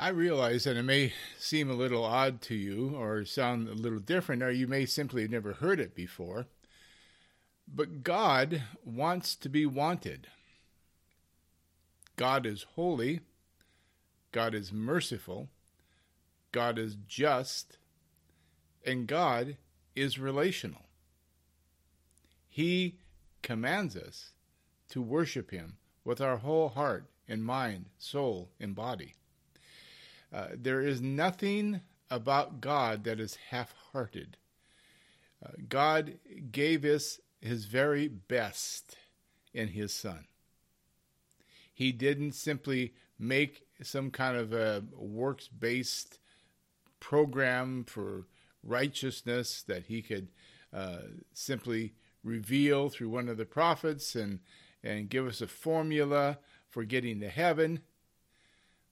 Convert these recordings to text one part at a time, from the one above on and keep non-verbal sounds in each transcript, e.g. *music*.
I realize that it may seem a little odd to you or sound a little different, or you may simply have never heard it before. But God wants to be wanted. God is holy. God is merciful. God is just. And God is relational. He commands us to worship Him with our whole heart and mind, soul, and body. Uh, there is nothing about God that is half hearted. Uh, God gave us His very best in His Son. He didn't simply make some kind of a works based program for righteousness that He could uh, simply reveal through one of the prophets and, and give us a formula for getting to heaven.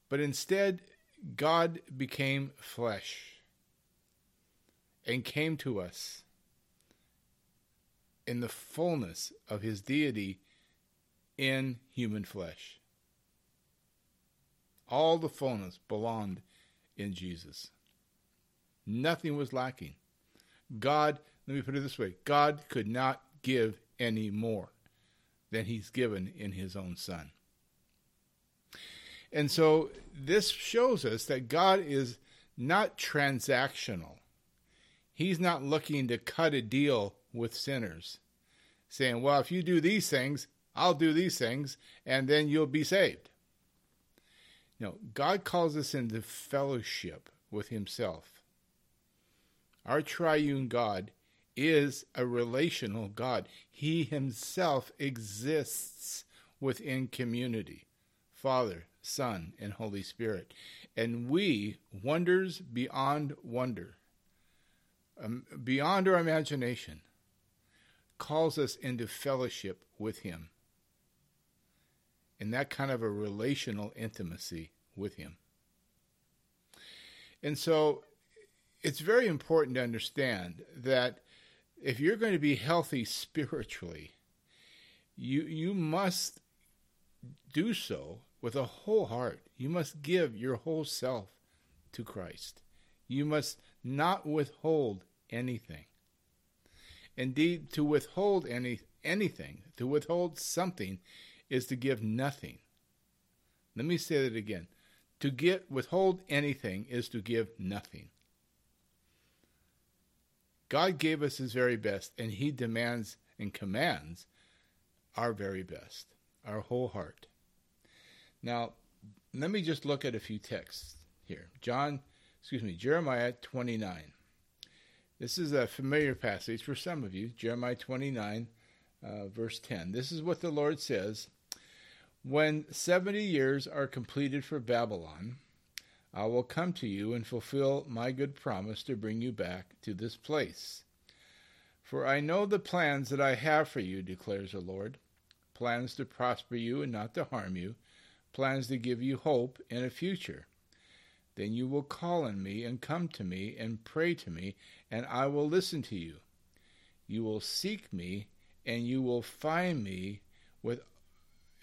But instead, God became flesh and came to us in the fullness of his deity in human flesh. All the fullness belonged in Jesus. Nothing was lacking. God, let me put it this way God could not give any more than he's given in his own Son. And so this shows us that God is not transactional. He's not looking to cut a deal with sinners, saying, Well, if you do these things, I'll do these things, and then you'll be saved. No, God calls us into fellowship with Himself. Our triune God is a relational God. He Himself exists within community Father, Son, and Holy Spirit. And we, wonders beyond wonder, um, beyond our imagination, calls us into fellowship with Him. In that kind of a relational intimacy with Him. And so it's very important to understand that if you're going to be healthy spiritually, you you must do so with a whole heart. You must give your whole self to Christ. You must not withhold anything. Indeed, to withhold any anything, to withhold something, is to give nothing. Let me say that again. To get withhold anything is to give nothing. God gave us his very best, and he demands and commands our very best, our whole heart. Now, let me just look at a few texts here. John, excuse me, Jeremiah 29. This is a familiar passage for some of you, Jeremiah 29, uh, verse 10. This is what the Lord says When 70 years are completed for Babylon, I will come to you and fulfill my good promise to bring you back to this place. For I know the plans that I have for you, declares the Lord plans to prosper you and not to harm you, plans to give you hope and a future. Then you will call on me and come to me and pray to me, and I will listen to you. You will seek me, and you will find me with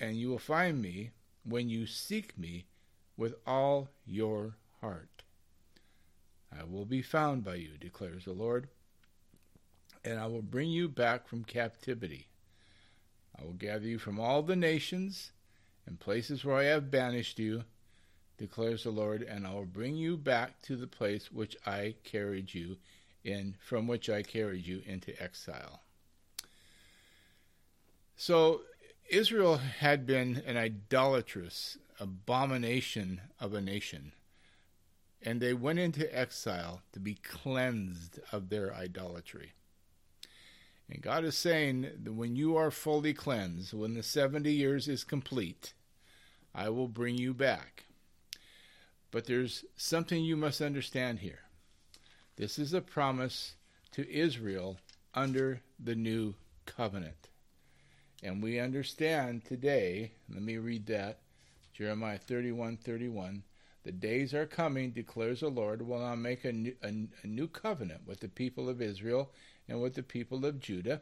and you will find me when you seek me with all your heart. I will be found by you, declares the Lord, and I will bring you back from captivity. I will gather you from all the nations and places where I have banished you, declares the Lord, and I will bring you back to the place which I carried you in, from which I carried you into exile. So Israel had been an idolatrous abomination of a nation. And they went into exile to be cleansed of their idolatry. And God is saying that when you are fully cleansed, when the 70 years is complete, I will bring you back. But there's something you must understand here. This is a promise to Israel under the new covenant. And we understand today, let me read that Jeremiah 31 31. The days are coming, declares the Lord, when I'll make a new, a, a new covenant with the people of Israel and with the people of Judah.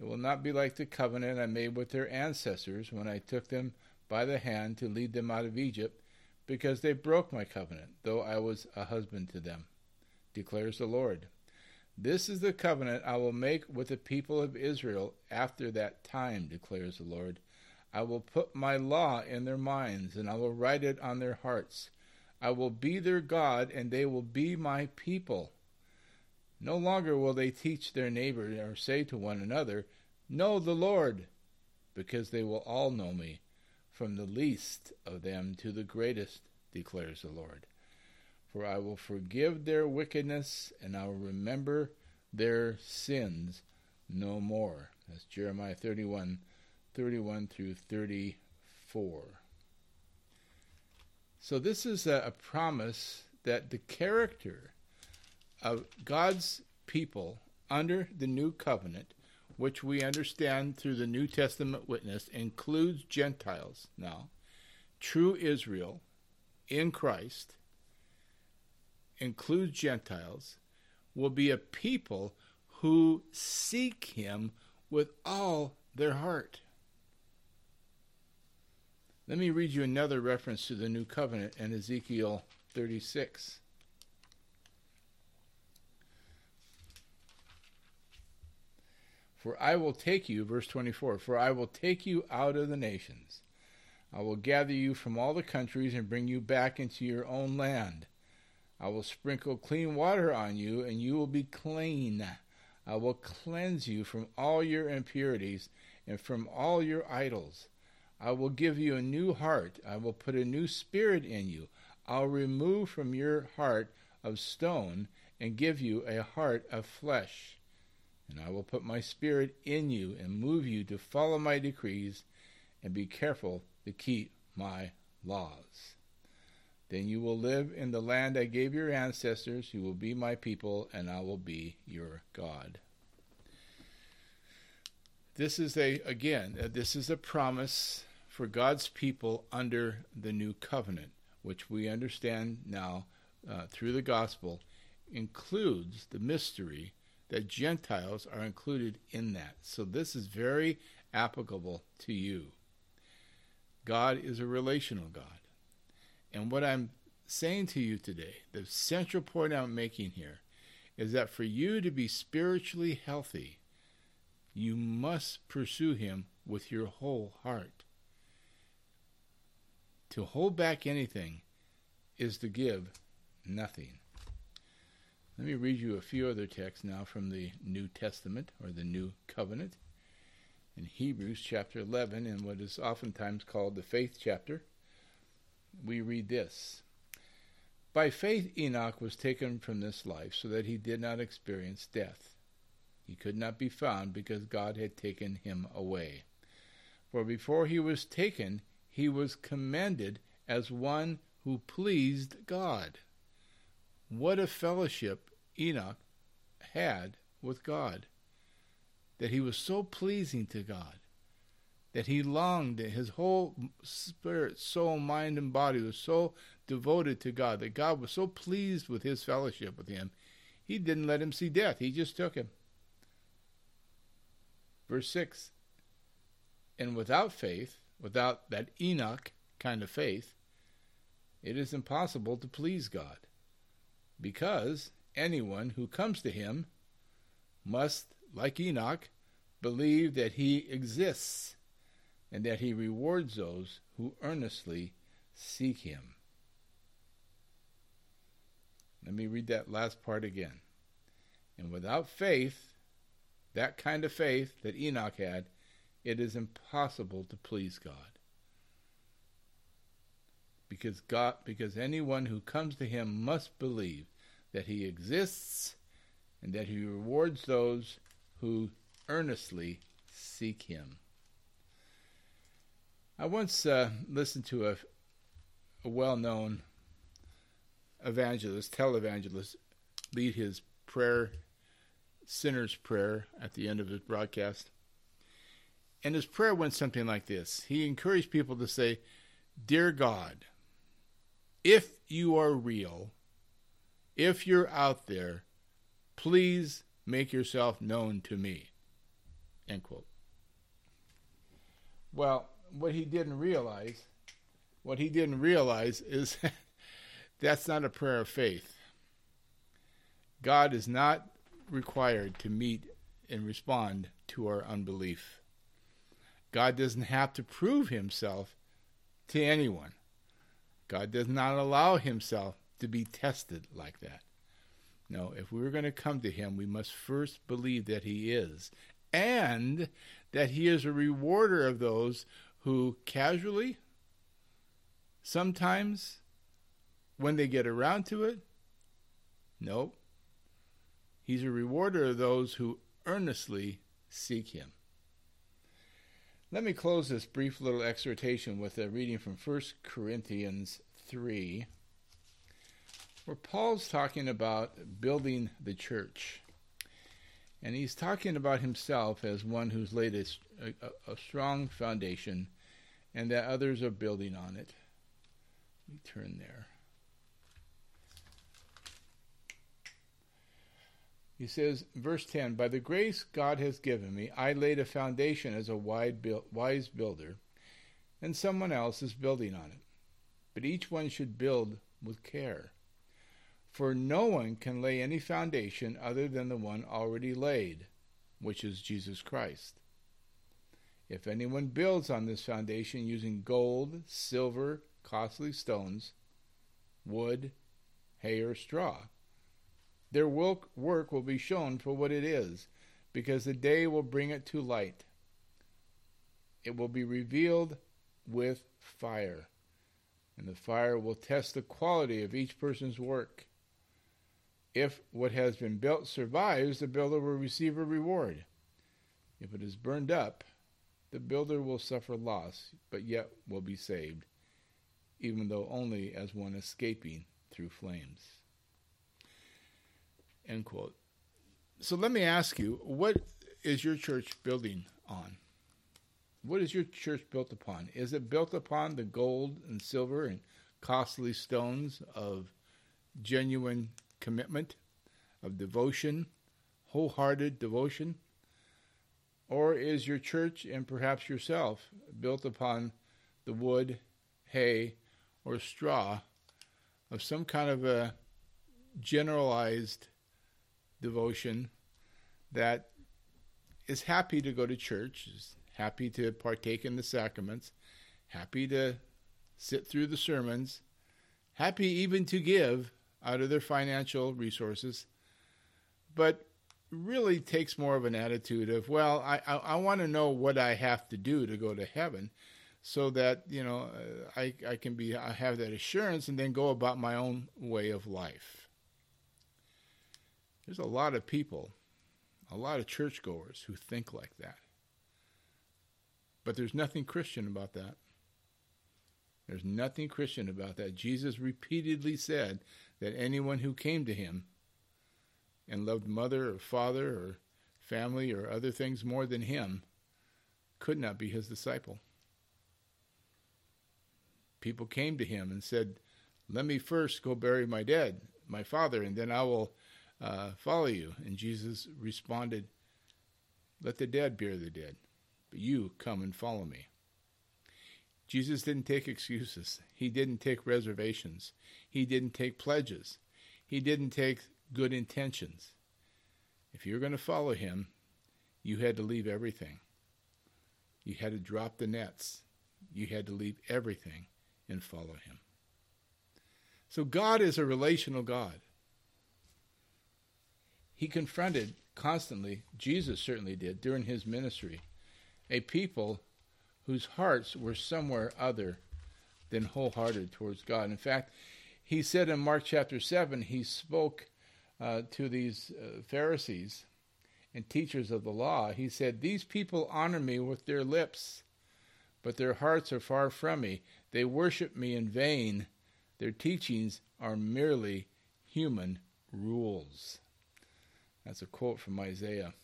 It will not be like the covenant I made with their ancestors when I took them by the hand to lead them out of Egypt, because they broke my covenant, though I was a husband to them, declares the Lord. This is the covenant I will make with the people of Israel after that time, declares the Lord. I will put my law in their minds, and I will write it on their hearts. I will be their God, and they will be my people. No longer will they teach their neighbor or say to one another, Know the Lord, because they will all know me, from the least of them to the greatest, declares the Lord. For I will forgive their wickedness, and I will remember their sins no more. That's Jeremiah 31, 31 through 34. So this is a, a promise that the character of God's people under the new covenant, which we understand through the New Testament witness, includes Gentiles now, true Israel in Christ, includes Gentiles, will be a people who seek him with all their heart. Let me read you another reference to the new covenant in Ezekiel 36. For I will take you, verse 24, for I will take you out of the nations. I will gather you from all the countries and bring you back into your own land. I will sprinkle clean water on you, and you will be clean. I will cleanse you from all your impurities and from all your idols. I will give you a new heart. I will put a new spirit in you. I'll remove from your heart of stone and give you a heart of flesh. And I will put my spirit in you and move you to follow my decrees and be careful to keep my laws. Then you will live in the land I gave your ancestors. You will be my people, and I will be your God. This is a, again, uh, this is a promise for God's people under the new covenant, which we understand now uh, through the gospel, includes the mystery that Gentiles are included in that. So this is very applicable to you. God is a relational God. And what I'm saying to you today, the central point I'm making here, is that for you to be spiritually healthy, you must pursue Him with your whole heart. To hold back anything is to give nothing. Let me read you a few other texts now from the New Testament or the New Covenant. In Hebrews chapter 11, in what is oftentimes called the faith chapter, we read this By faith, Enoch was taken from this life so that he did not experience death. He could not be found because God had taken him away. For before he was taken, he was commended as one who pleased God. What a fellowship Enoch had with God, that he was so pleasing to God that he longed, his whole spirit, soul, mind, and body was so devoted to God, that God was so pleased with his fellowship with him, he didn't let him see death. He just took him. Verse 6 And without faith, without that Enoch kind of faith, it is impossible to please God, because anyone who comes to him must, like Enoch, believe that he exists and that he rewards those who earnestly seek him. Let me read that last part again. And without faith, that kind of faith that Enoch had, it is impossible to please God. Because God because anyone who comes to him must believe that he exists and that he rewards those who earnestly seek him. I once uh, listened to a, a well known evangelist, televangelist, lead his prayer, sinner's prayer, at the end of his broadcast. And his prayer went something like this He encouraged people to say, Dear God, if you are real, if you're out there, please make yourself known to me. End quote. Well, what he didn't realize what he didn't realize is *laughs* that's not a prayer of faith. God is not required to meet and respond to our unbelief. God doesn't have to prove himself to anyone. God does not allow himself to be tested like that. No, if we're going to come to him, we must first believe that he is, and that he is a rewarder of those who casually, sometimes when they get around to it, nope. He's a rewarder of those who earnestly seek him. Let me close this brief little exhortation with a reading from 1 Corinthians 3, where Paul's talking about building the church. And he's talking about himself as one who's laid a, a, a strong foundation and that others are building on it. Let me turn there. He says, verse 10 By the grace God has given me, I laid a foundation as a wise builder, and someone else is building on it. But each one should build with care. For no one can lay any foundation other than the one already laid, which is Jesus Christ. If anyone builds on this foundation using gold, silver, costly stones, wood, hay, or straw, their work will be shown for what it is, because the day will bring it to light. It will be revealed with fire, and the fire will test the quality of each person's work. If what has been built survives, the builder will receive a reward. If it is burned up, the builder will suffer loss, but yet will be saved, even though only as one escaping through flames. End quote. So let me ask you, what is your church building on? What is your church built upon? Is it built upon the gold and silver and costly stones of genuine commitment, of devotion, wholehearted devotion? Or is your church and perhaps yourself built upon the wood, hay, or straw of some kind of a generalized devotion that is happy to go to church, is happy to partake in the sacraments, happy to sit through the sermons, happy even to give out of their financial resources, but really takes more of an attitude of, well, I, I, I want to know what I have to do to go to heaven so that, you know, I, I can be, I have that assurance and then go about my own way of life. There's a lot of people, a lot of churchgoers who think like that. But there's nothing Christian about that. There's nothing Christian about that. Jesus repeatedly said that anyone who came to him and loved mother or father or family or other things more than him could not be his disciple. People came to him and said, Let me first go bury my dead, my father, and then I will uh, follow you. And Jesus responded, Let the dead bury the dead, but you come and follow me. Jesus didn't take excuses. He didn't take reservations. He didn't take pledges. He didn't take good intentions. If you're going to follow him, you had to leave everything. You had to drop the nets. You had to leave everything and follow him. So God is a relational God. He confronted constantly, Jesus certainly did, during his ministry, a people whose hearts were somewhere other than wholehearted towards God. In fact, he said in Mark chapter 7, he spoke uh, to these uh, Pharisees and teachers of the law. He said, These people honor me with their lips, but their hearts are far from me. They worship me in vain. Their teachings are merely human rules. That's a quote from Isaiah.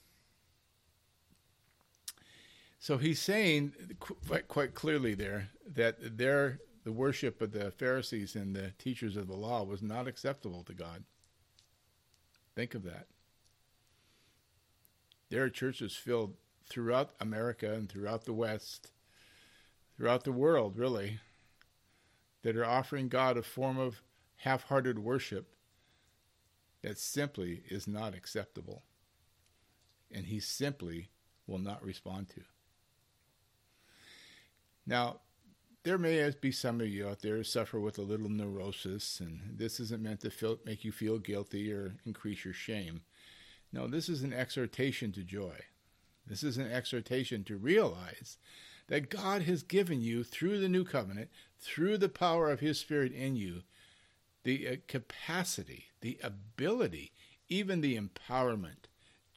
So he's saying quite, clearly there that their the worship of the Pharisees and the teachers of the law was not acceptable to God. Think of that. There are churches filled throughout America and throughout the West, throughout the world, really, that are offering God a form of half hearted worship that simply is not acceptable. And He simply will not respond to. Now, there may be some of you out there who suffer with a little neurosis, and this isn't meant to feel, make you feel guilty or increase your shame. No, this is an exhortation to joy. This is an exhortation to realize that God has given you through the new covenant, through the power of His Spirit in you, the uh, capacity, the ability, even the empowerment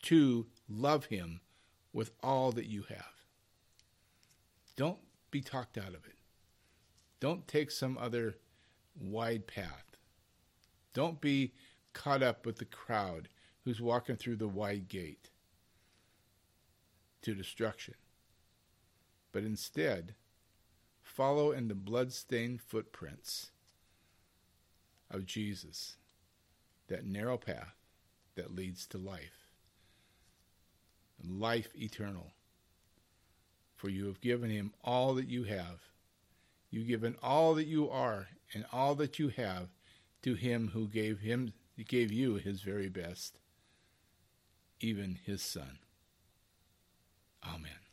to love Him with all that you have. Don't be talked out of it. Don't take some other wide path. Don't be caught up with the crowd who's walking through the wide gate to destruction. But instead, follow in the blood-stained footprints of Jesus, that narrow path that leads to life, life eternal. For you have given him all that you have. You've given all that you are and all that you have to him who gave him gave you his very best, even his son. Amen.